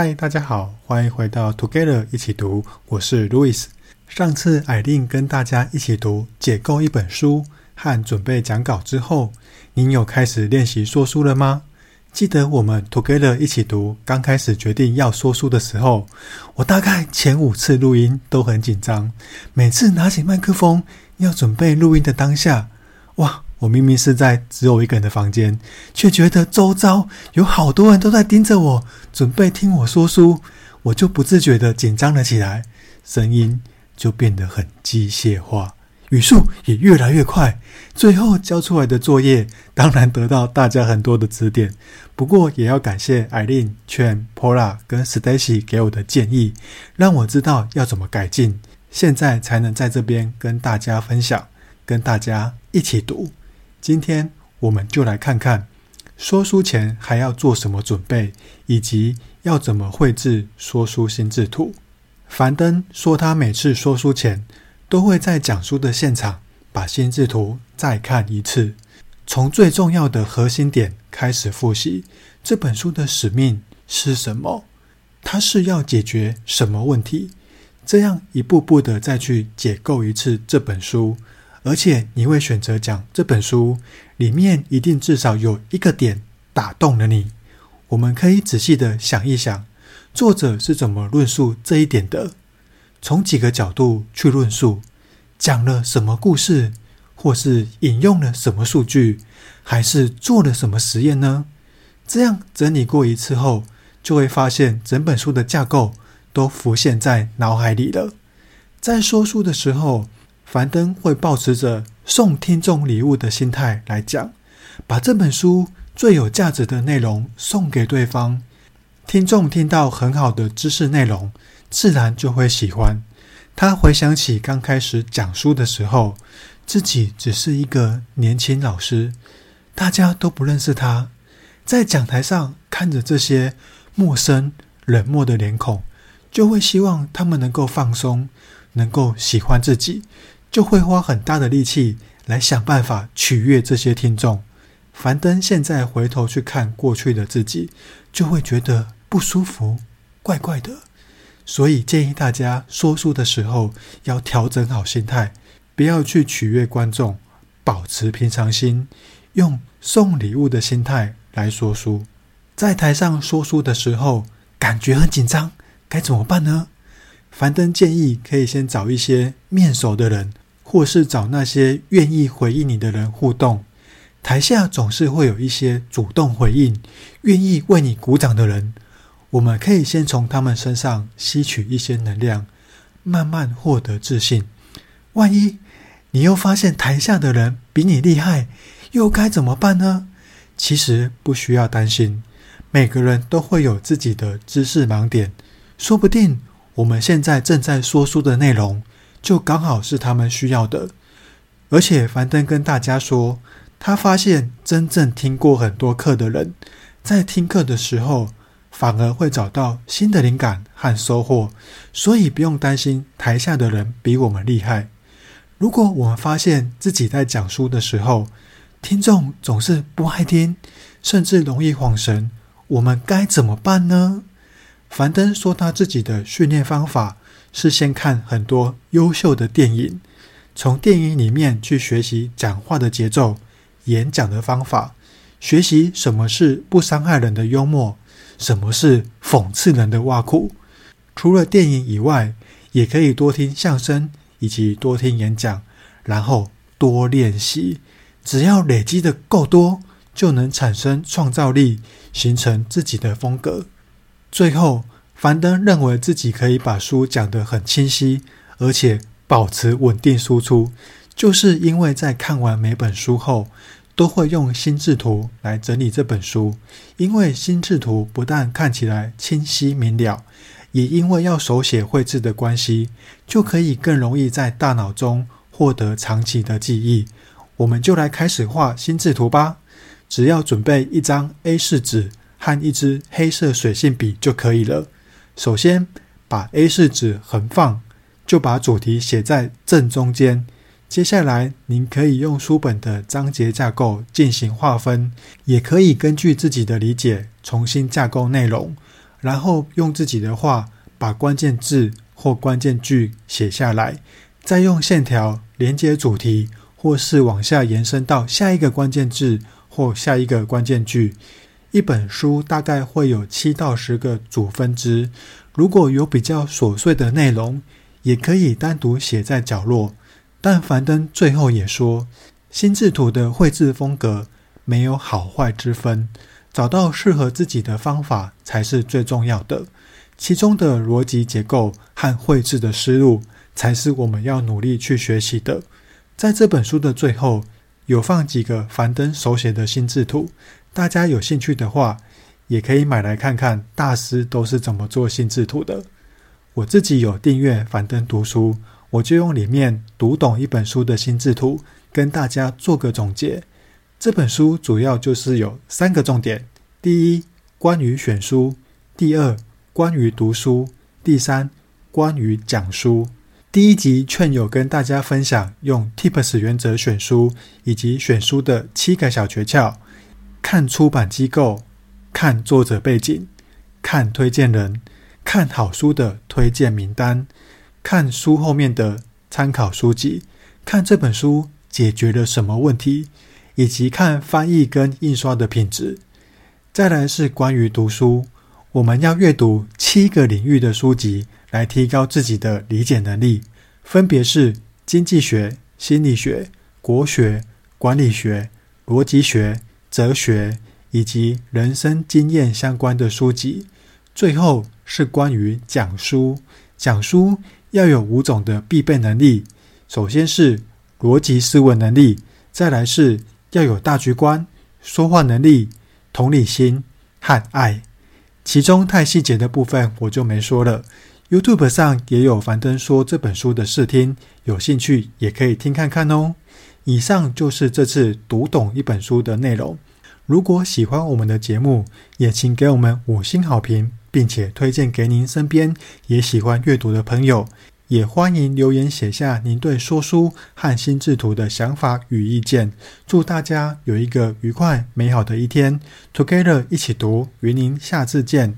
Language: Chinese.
嗨，大家好，欢迎回到 Together 一起读，我是 Louis。上次艾琳跟大家一起读解构一本书和准备讲稿之后，您有开始练习说书了吗？记得我们 Together 一起读刚开始决定要说书的时候，我大概前五次录音都很紧张，每次拿起麦克风要准备录音的当下，哇！我明明是在只有一个人的房间，却觉得周遭有好多人都在盯着我，准备听我说书，我就不自觉地紧张了起来，声音就变得很机械化，语速也越来越快。最后交出来的作业，当然得到大家很多的指点，不过也要感谢艾琳、劝、Paula 跟 Stacy 给我的建议，让我知道要怎么改进，现在才能在这边跟大家分享，跟大家一起读。今天我们就来看看说书前还要做什么准备，以及要怎么绘制说书心智图。樊登说，他每次说书前都会在讲书的现场把心智图再看一次，从最重要的核心点开始复习。这本书的使命是什么？它是要解决什么问题？这样一步步的再去解构一次这本书。而且你会选择讲这本书里面一定至少有一个点打动了你。我们可以仔细的想一想，作者是怎么论述这一点的？从几个角度去论述，讲了什么故事，或是引用了什么数据，还是做了什么实验呢？这样整理过一次后，就会发现整本书的架构都浮现在脑海里了。在说书的时候，樊登会抱持着送听众礼物的心态来讲，把这本书最有价值的内容送给对方。听众听到很好的知识内容，自然就会喜欢。他回想起刚开始讲书的时候，自己只是一个年轻老师，大家都不认识他，在讲台上看着这些陌生、冷漠的脸孔，就会希望他们能够放松，能够喜欢自己。就会花很大的力气来想办法取悦这些听众。樊登现在回头去看过去的自己，就会觉得不舒服、怪怪的。所以建议大家说书的时候要调整好心态，不要去取悦观众，保持平常心，用送礼物的心态来说书。在台上说书的时候，感觉很紧张，该怎么办呢？樊登建议可以先找一些面熟的人，或是找那些愿意回应你的人互动。台下总是会有一些主动回应、愿意为你鼓掌的人，我们可以先从他们身上吸取一些能量，慢慢获得自信。万一你又发现台下的人比你厉害，又该怎么办呢？其实不需要担心，每个人都会有自己的知识盲点，说不定。我们现在正在说书的内容，就刚好是他们需要的。而且樊登跟大家说，他发现真正听过很多课的人，在听课的时候，反而会找到新的灵感和收获。所以不用担心台下的人比我们厉害。如果我们发现自己在讲书的时候，听众总是不爱听，甚至容易恍神，我们该怎么办呢？樊登说，他自己的训练方法是先看很多优秀的电影，从电影里面去学习讲话的节奏、演讲的方法，学习什么是不伤害人的幽默，什么是讽刺人的挖苦。除了电影以外，也可以多听相声以及多听演讲，然后多练习。只要累积的够多，就能产生创造力，形成自己的风格。最后，樊登认为自己可以把书讲得很清晰，而且保持稳定输出，就是因为在看完每本书后，都会用心智图来整理这本书。因为心智图不但看起来清晰明了，也因为要手写绘制的关系，就可以更容易在大脑中获得长期的记忆。我们就来开始画心智图吧，只要准备一张 A4 纸。和一支黑色水性笔就可以了。首先，把 A4 纸横放，就把主题写在正中间。接下来，您可以用书本的章节架构进行划分，也可以根据自己的理解重新架构内容。然后用自己的话把关键字或关键句写下来，再用线条连接主题，或是往下延伸到下一个关键字或下一个关键句。一本书大概会有七到十个主分支，如果有比较琐碎的内容，也可以单独写在角落。但樊登最后也说，心智图的绘制风格没有好坏之分，找到适合自己的方法才是最重要的。其中的逻辑结构和绘制的思路，才是我们要努力去学习的。在这本书的最后，有放几个樊登手写的心智图。大家有兴趣的话，也可以买来看看大师都是怎么做心智图的。我自己有订阅樊登读书，我就用里面读懂一本书的心智图跟大家做个总结。这本书主要就是有三个重点：第一，关于选书；第二，关于读书；第三，关于讲书。第一集劝友跟大家分享用 TIPS 原则选书，以及选书的七个小诀窍。看出版机构，看作者背景，看推荐人，看好书的推荐名单，看书后面的参考书籍，看这本书解决了什么问题，以及看翻译跟印刷的品质。再来是关于读书，我们要阅读七个领域的书籍，来提高自己的理解能力，分别是经济学、心理学、国学、管理学、逻辑学。哲学以及人生经验相关的书籍。最后是关于讲书，讲书要有五种的必备能力。首先是逻辑思维能力，再来是要有大局观、说话能力、同理心和爱。其中太细节的部分我就没说了。YouTube 上也有樊登说这本书的试听，有兴趣也可以听看看哦。以上就是这次读懂一本书的内容。如果喜欢我们的节目，也请给我们五星好评，并且推荐给您身边也喜欢阅读的朋友。也欢迎留言写下您对说书和心智图的想法与意见。祝大家有一个愉快美好的一天！Together 一起读，与您下次见。